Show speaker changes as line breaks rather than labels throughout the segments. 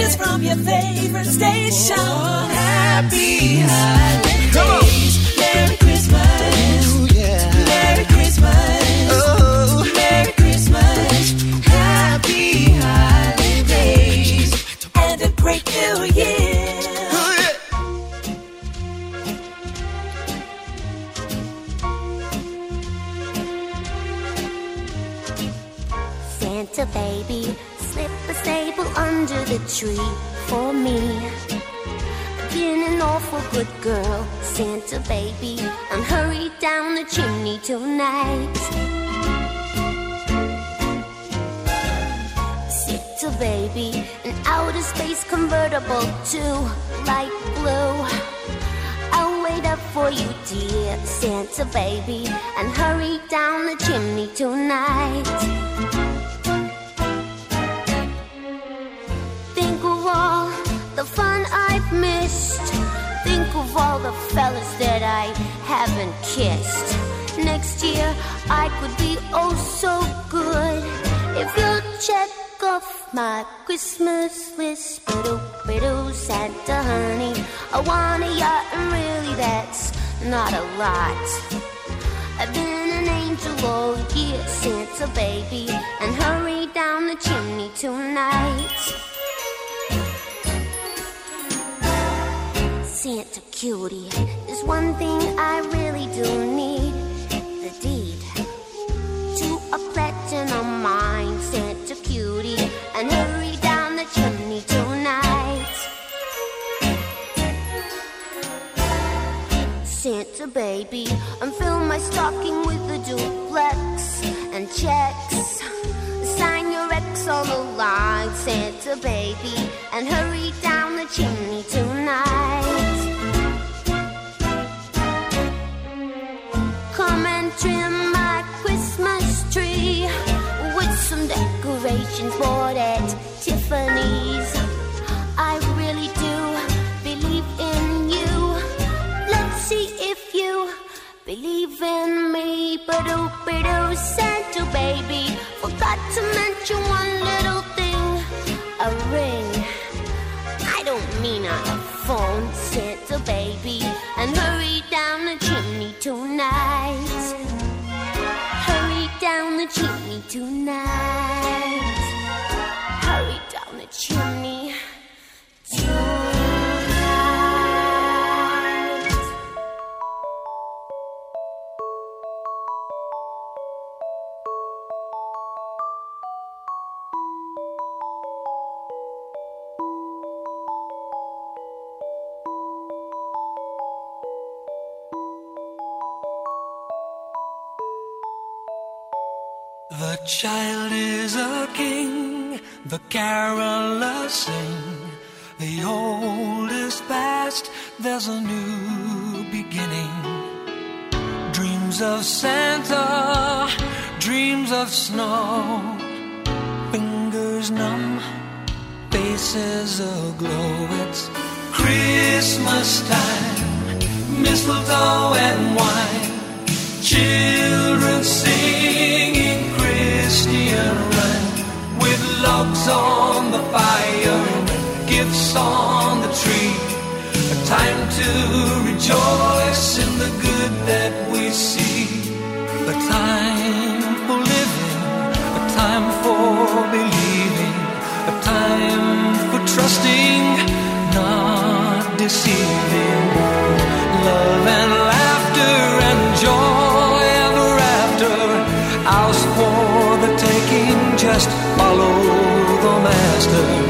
wishes from your favorite station. Happy holidays. Merry Christmas.
Ooh, yeah.
Merry Christmas.
Oh.
Merry Christmas. Happy holidays. And a great new year.
Santa baby, slip a sable under the tree for me. Been an awful good girl, Santa baby, I'm hurry down the chimney tonight. Santa baby, an outer space convertible to light blue. I'll wait up for you, dear Santa baby, and hurry down the chimney tonight. Think of all the fellas that I haven't kissed. Next year I could be oh so good if you'll check off my Christmas list. Biddle, biddle, Santa honey. I want a yacht, and really that's not a lot. I've been an angel all year, Santa baby, and hurry down the chimney tonight. Santa cutie, there's one thing I really do need the deed to a platinum mine, Santa cutie, and hurry down the chimney tonight. Santa baby, and fill my stocking with a duplex and checks. Sign your ex on the line, Santa baby, and hurry down the chimney tonight. Come and trim my Christmas tree with some decorations bought at Tiffany's. Believe in me. But oh, but Santa baby, forgot to mention one little thing a ring. I don't mean on a phone, Santa baby, and hurry down the chimney tonight. Hurry down the chimney tonight.
Child is a king, the carolers sing. The old is past, there's a new beginning. Dreams of Santa, dreams of snow. Fingers numb, faces aglow. It's Christmas time, mistletoe and wine. Children singing Christian with logs on the fire, gifts on the tree. A time to rejoice in the good that we see. A time for living, a time for believing, a time for trusting, not deceiving. Master.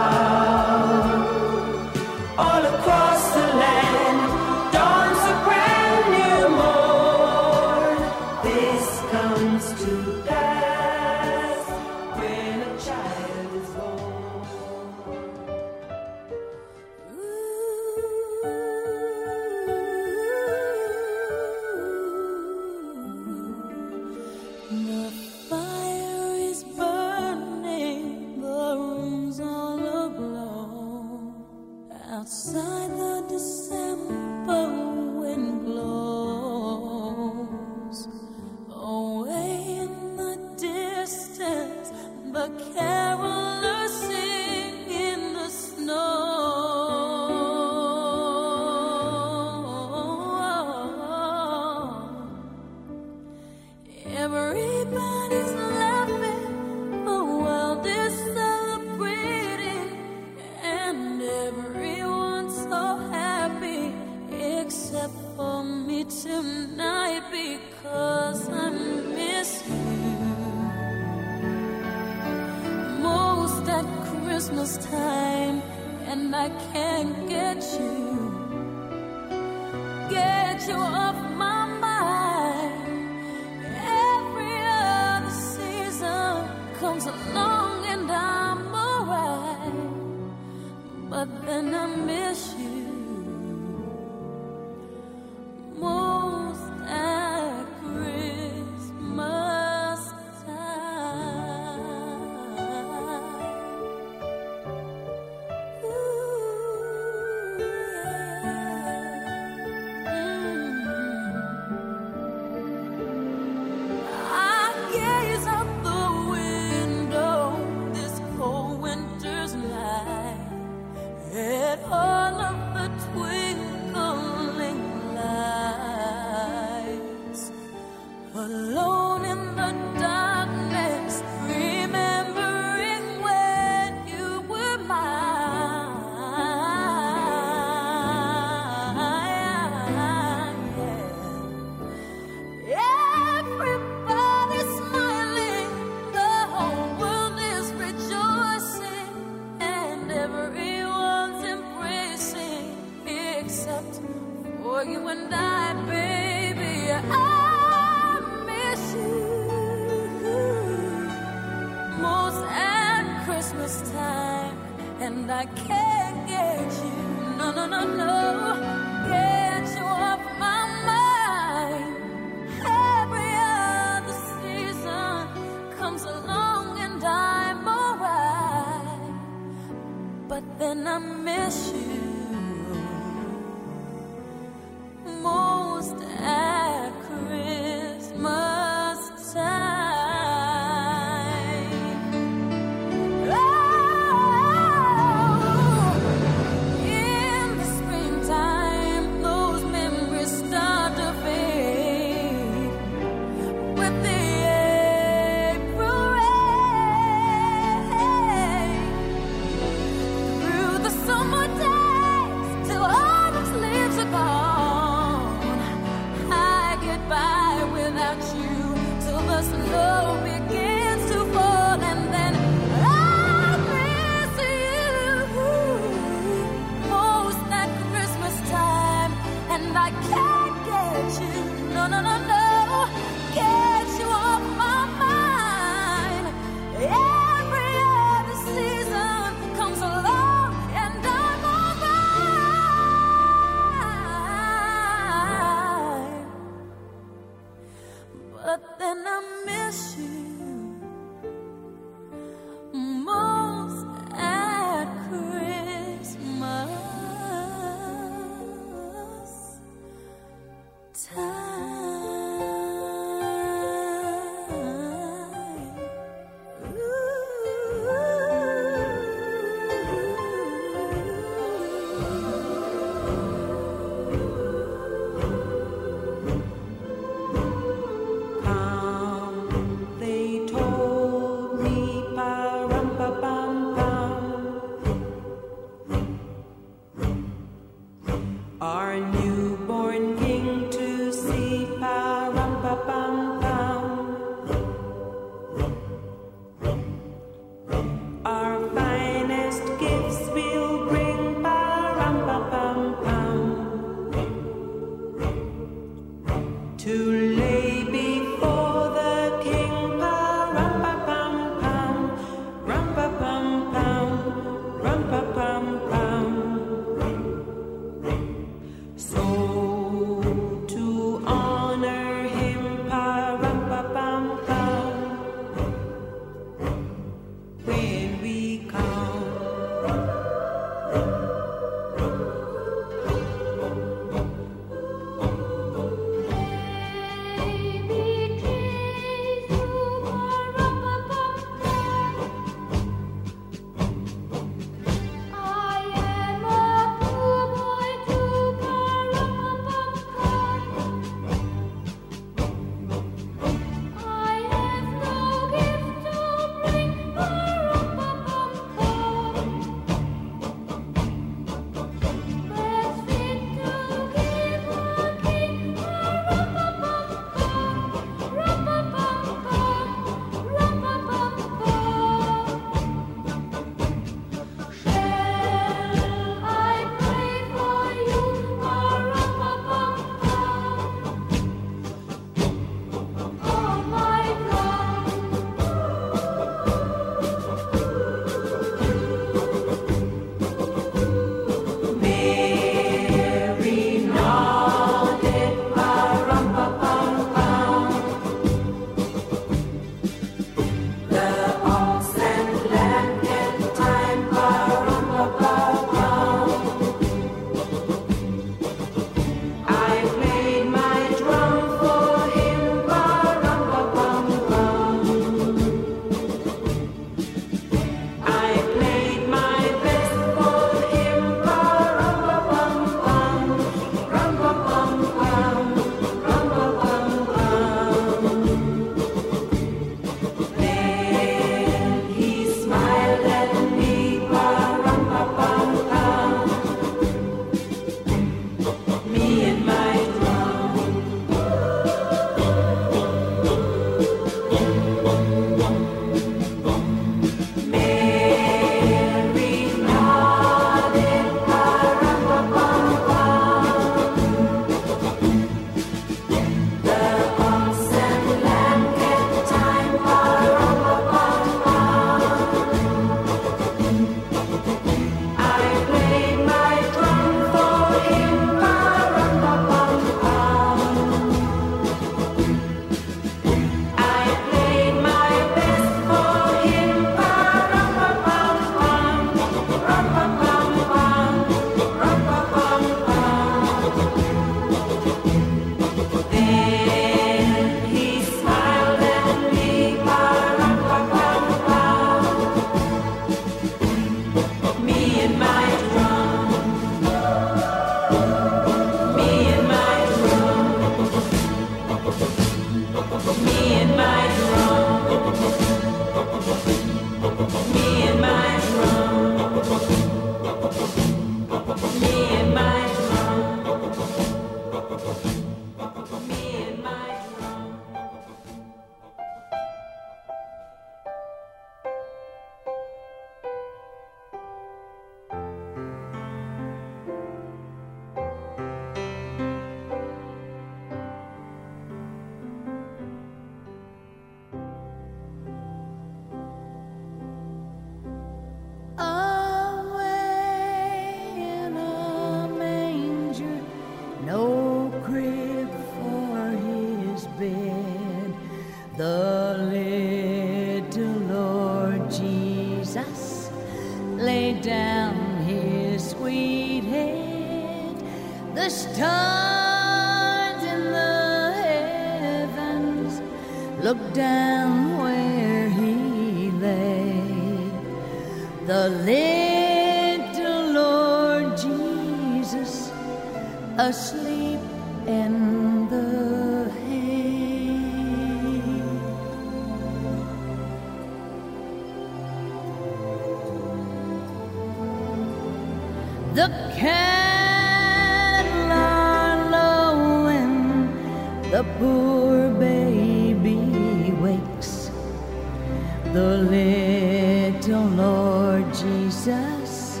the
little Lord Jesus,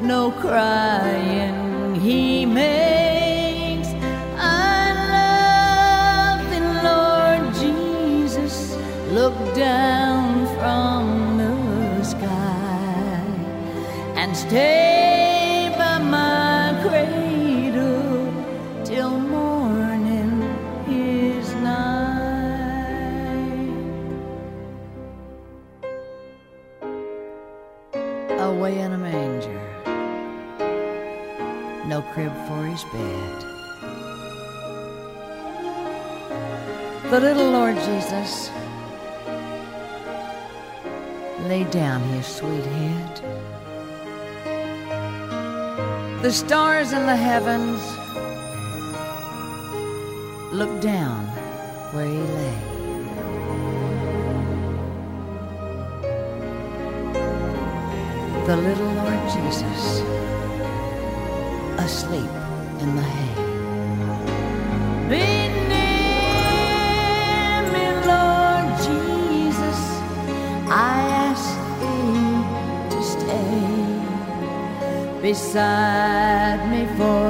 no crying he makes. I love the Lord Jesus, look down from the sky and stay. The little Lord Jesus laid down his sweet head. The stars in the heavens looked down where he lay. The little Lord Jesus asleep in the hay. beside me
for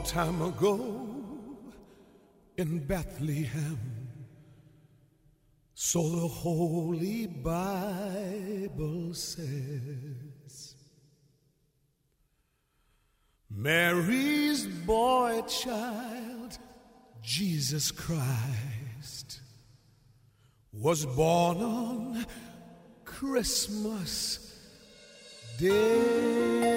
long time ago in Bethlehem. So the Holy Bible says Mary's boy child, Jesus Christ, was born on Christmas Day.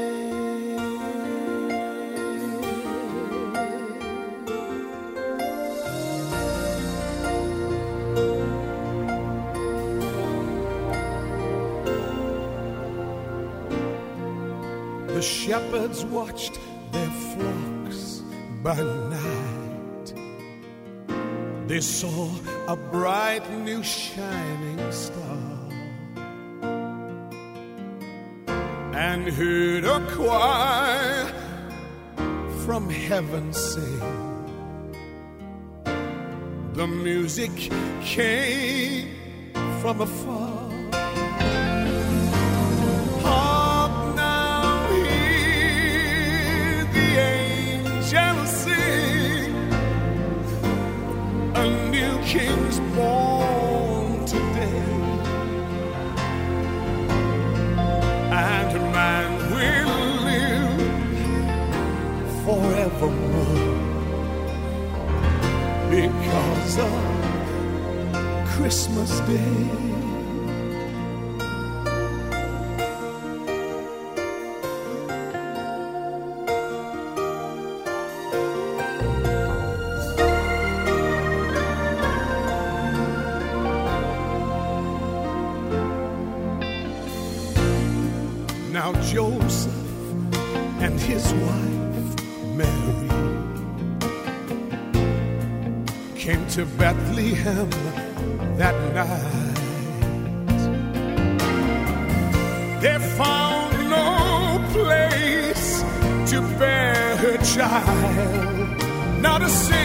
shepherds watched their flocks by night. They saw a bright new shining star and heard a choir from heaven sing. The music came from afar. never because of Christmas Day. not a single.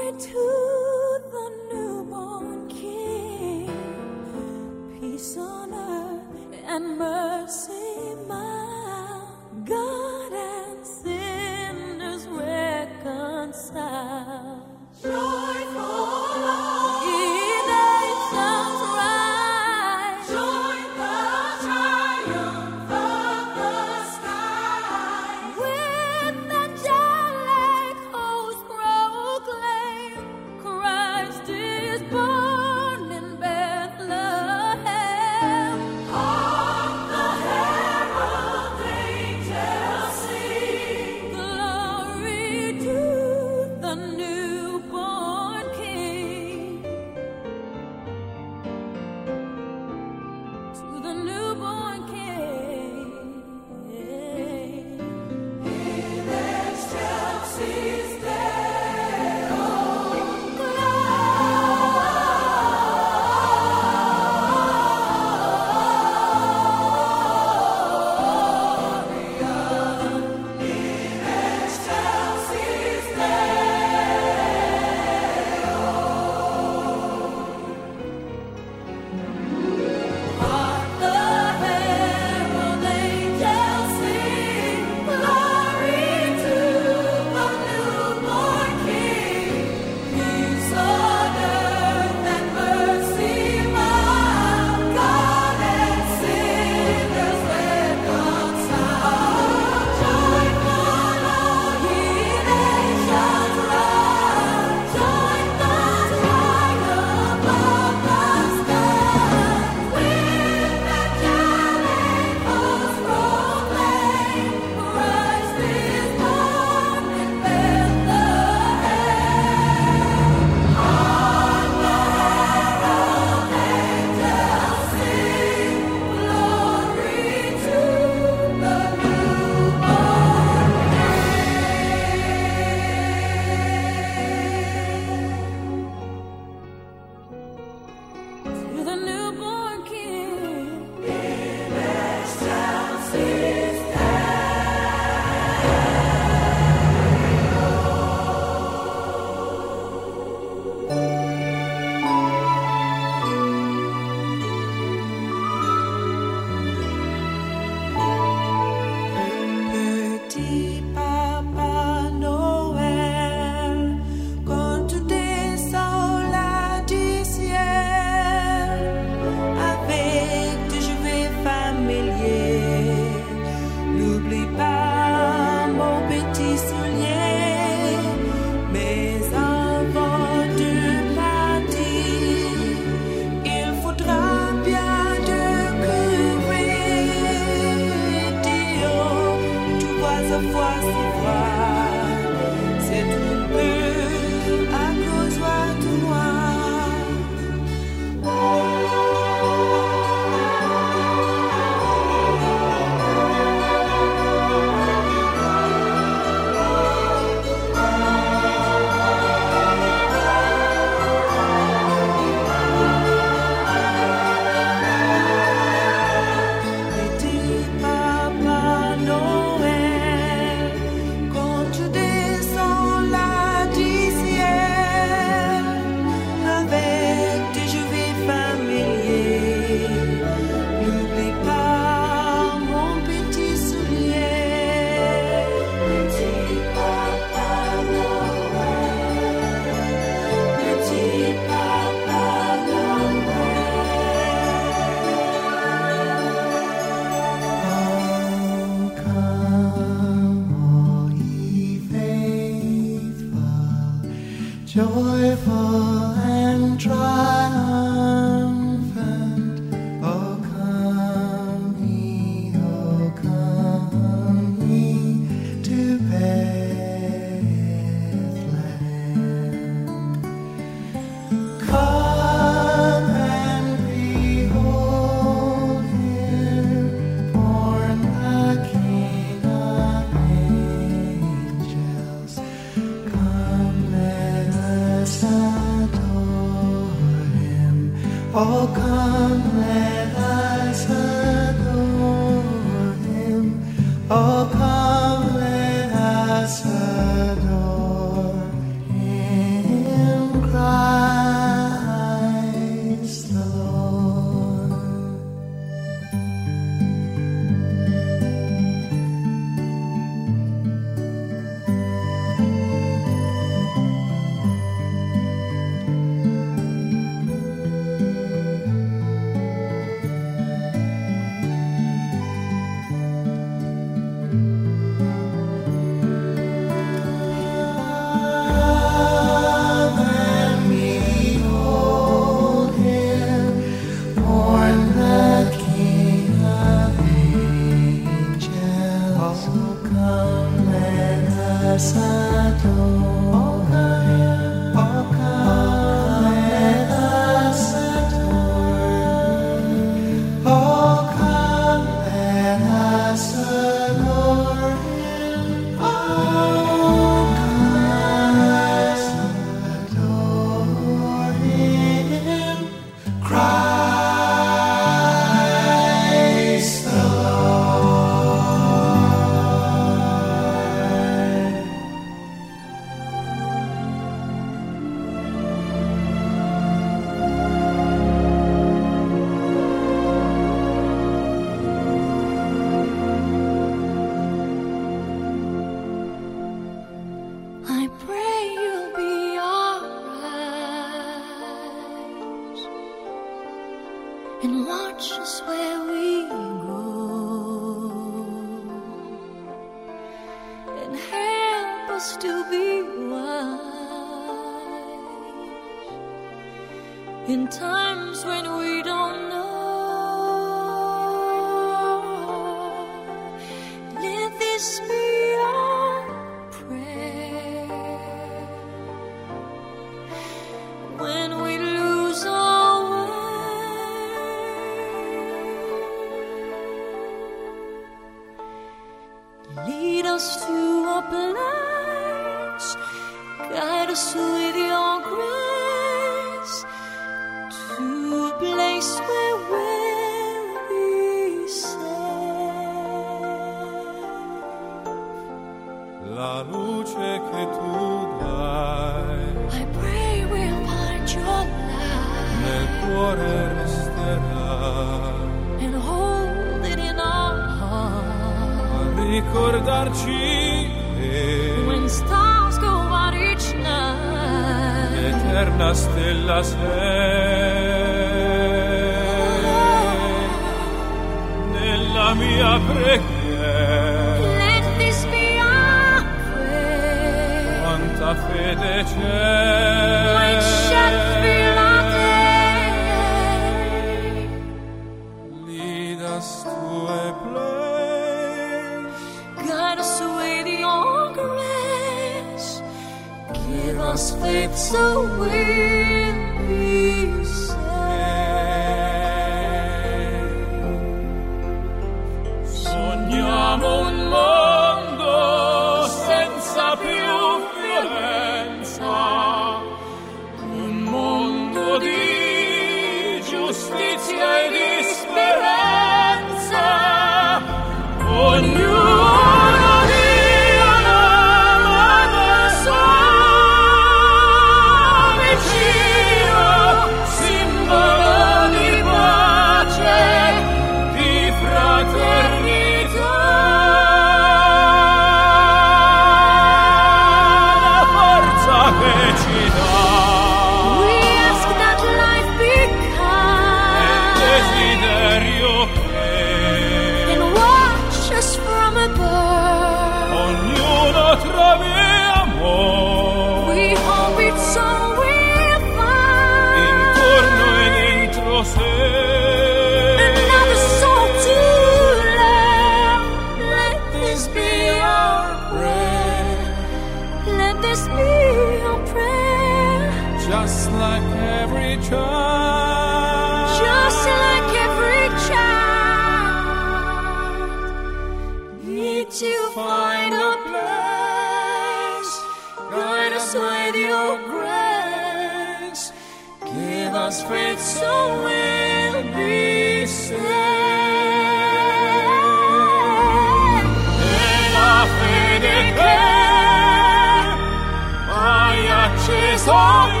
Acceso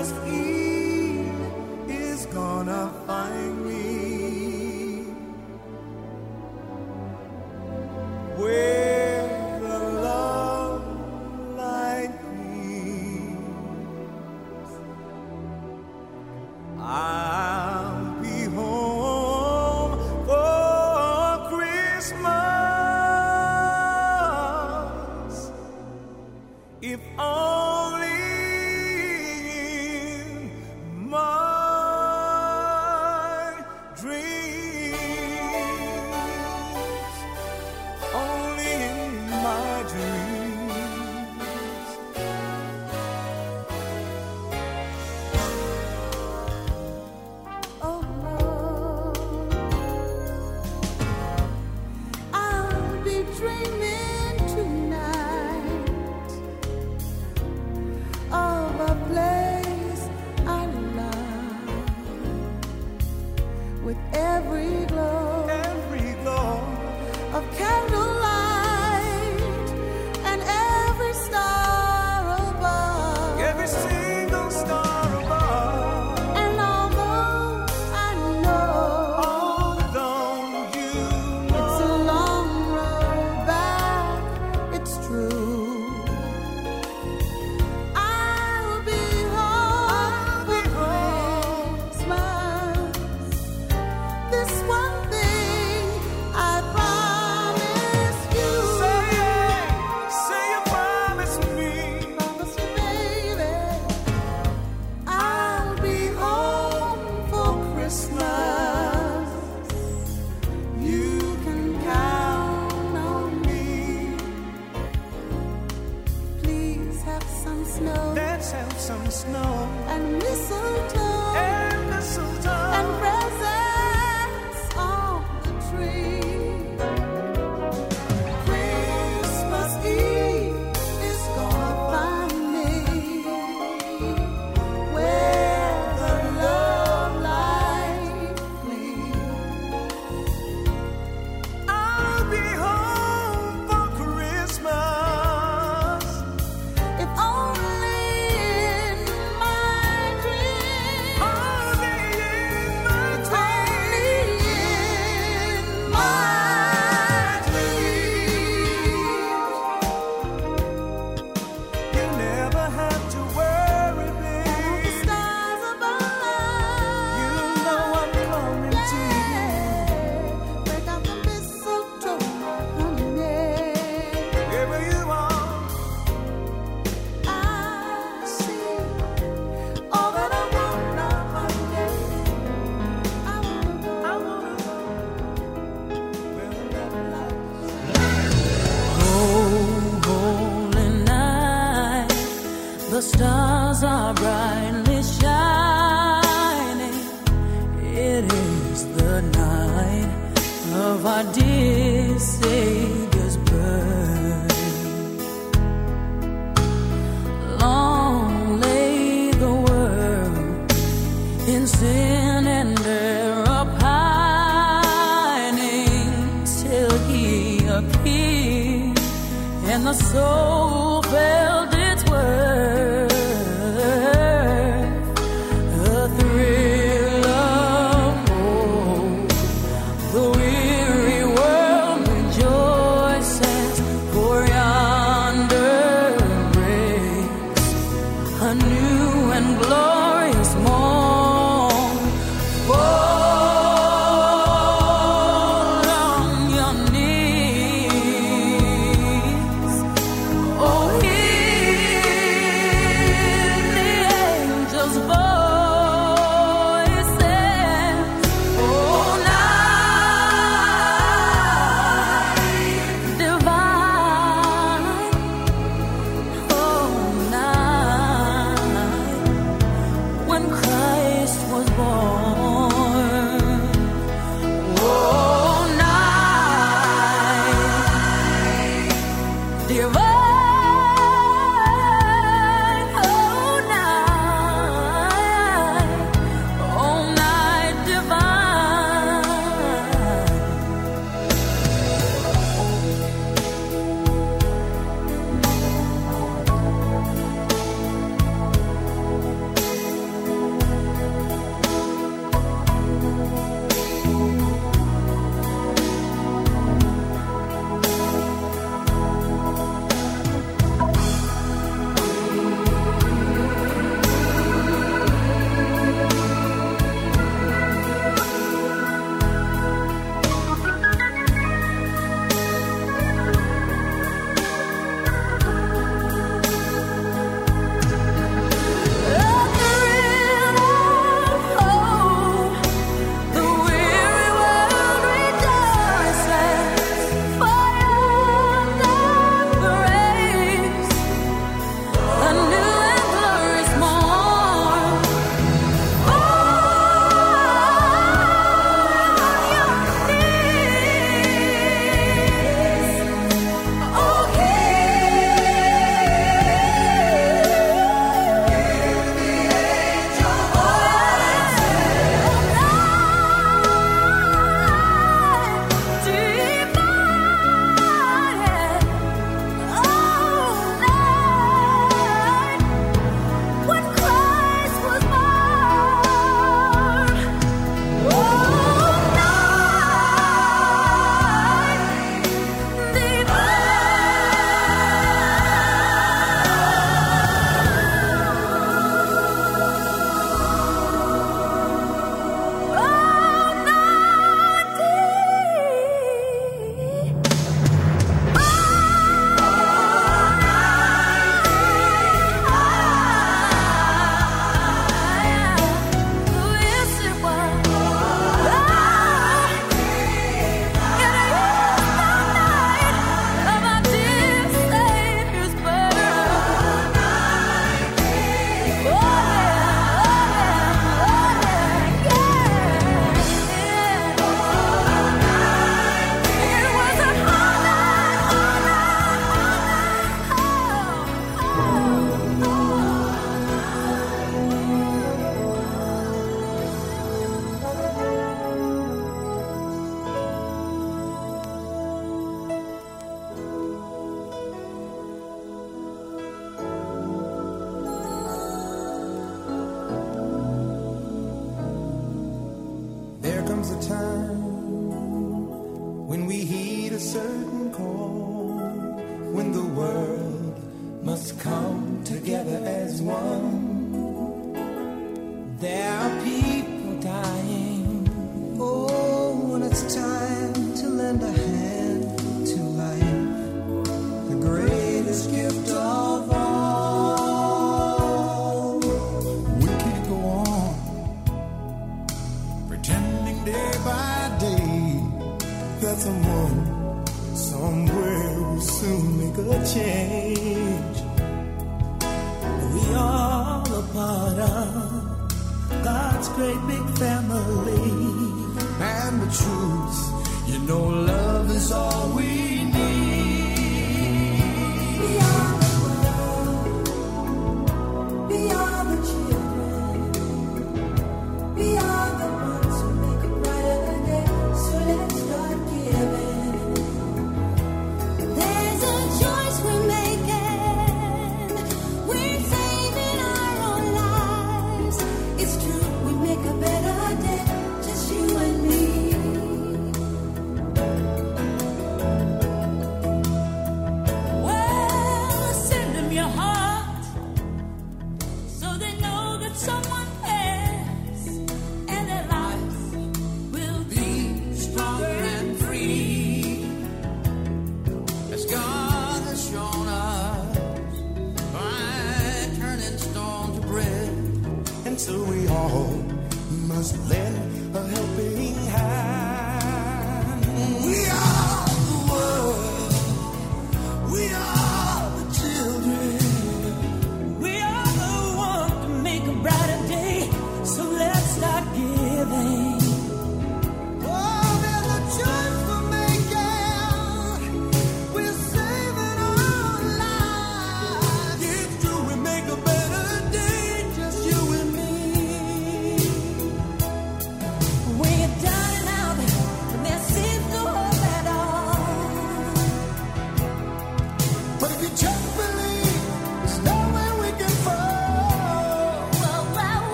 Christmas Eve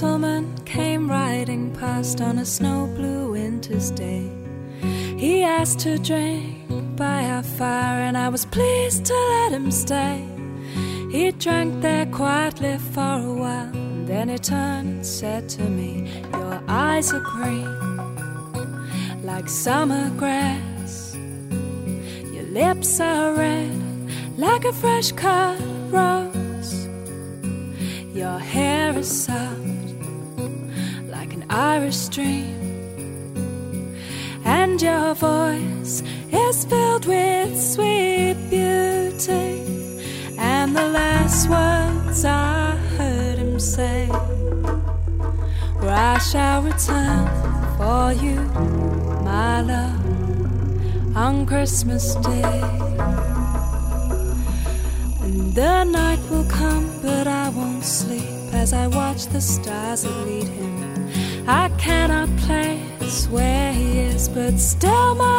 gentleman came riding past on a snow blue winter's day. He asked to drink by our fire, and I was pleased to let him stay. Christmas Day. And the night will come, but I won't sleep as I watch the stars that lead him. I cannot place where he is, but still my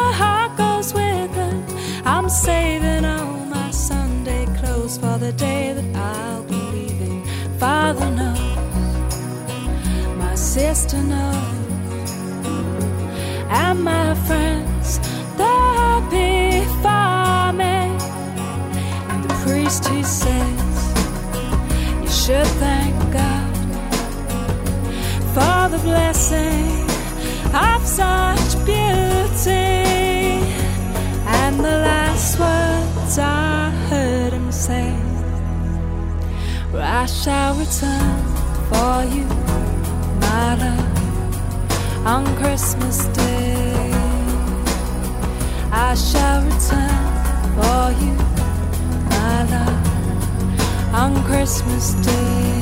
shall return for you, my love, on Christmas Day. I shall return for you, my love, on Christmas Day.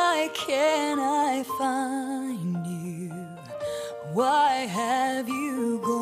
Why can't I find you? Why have you gone?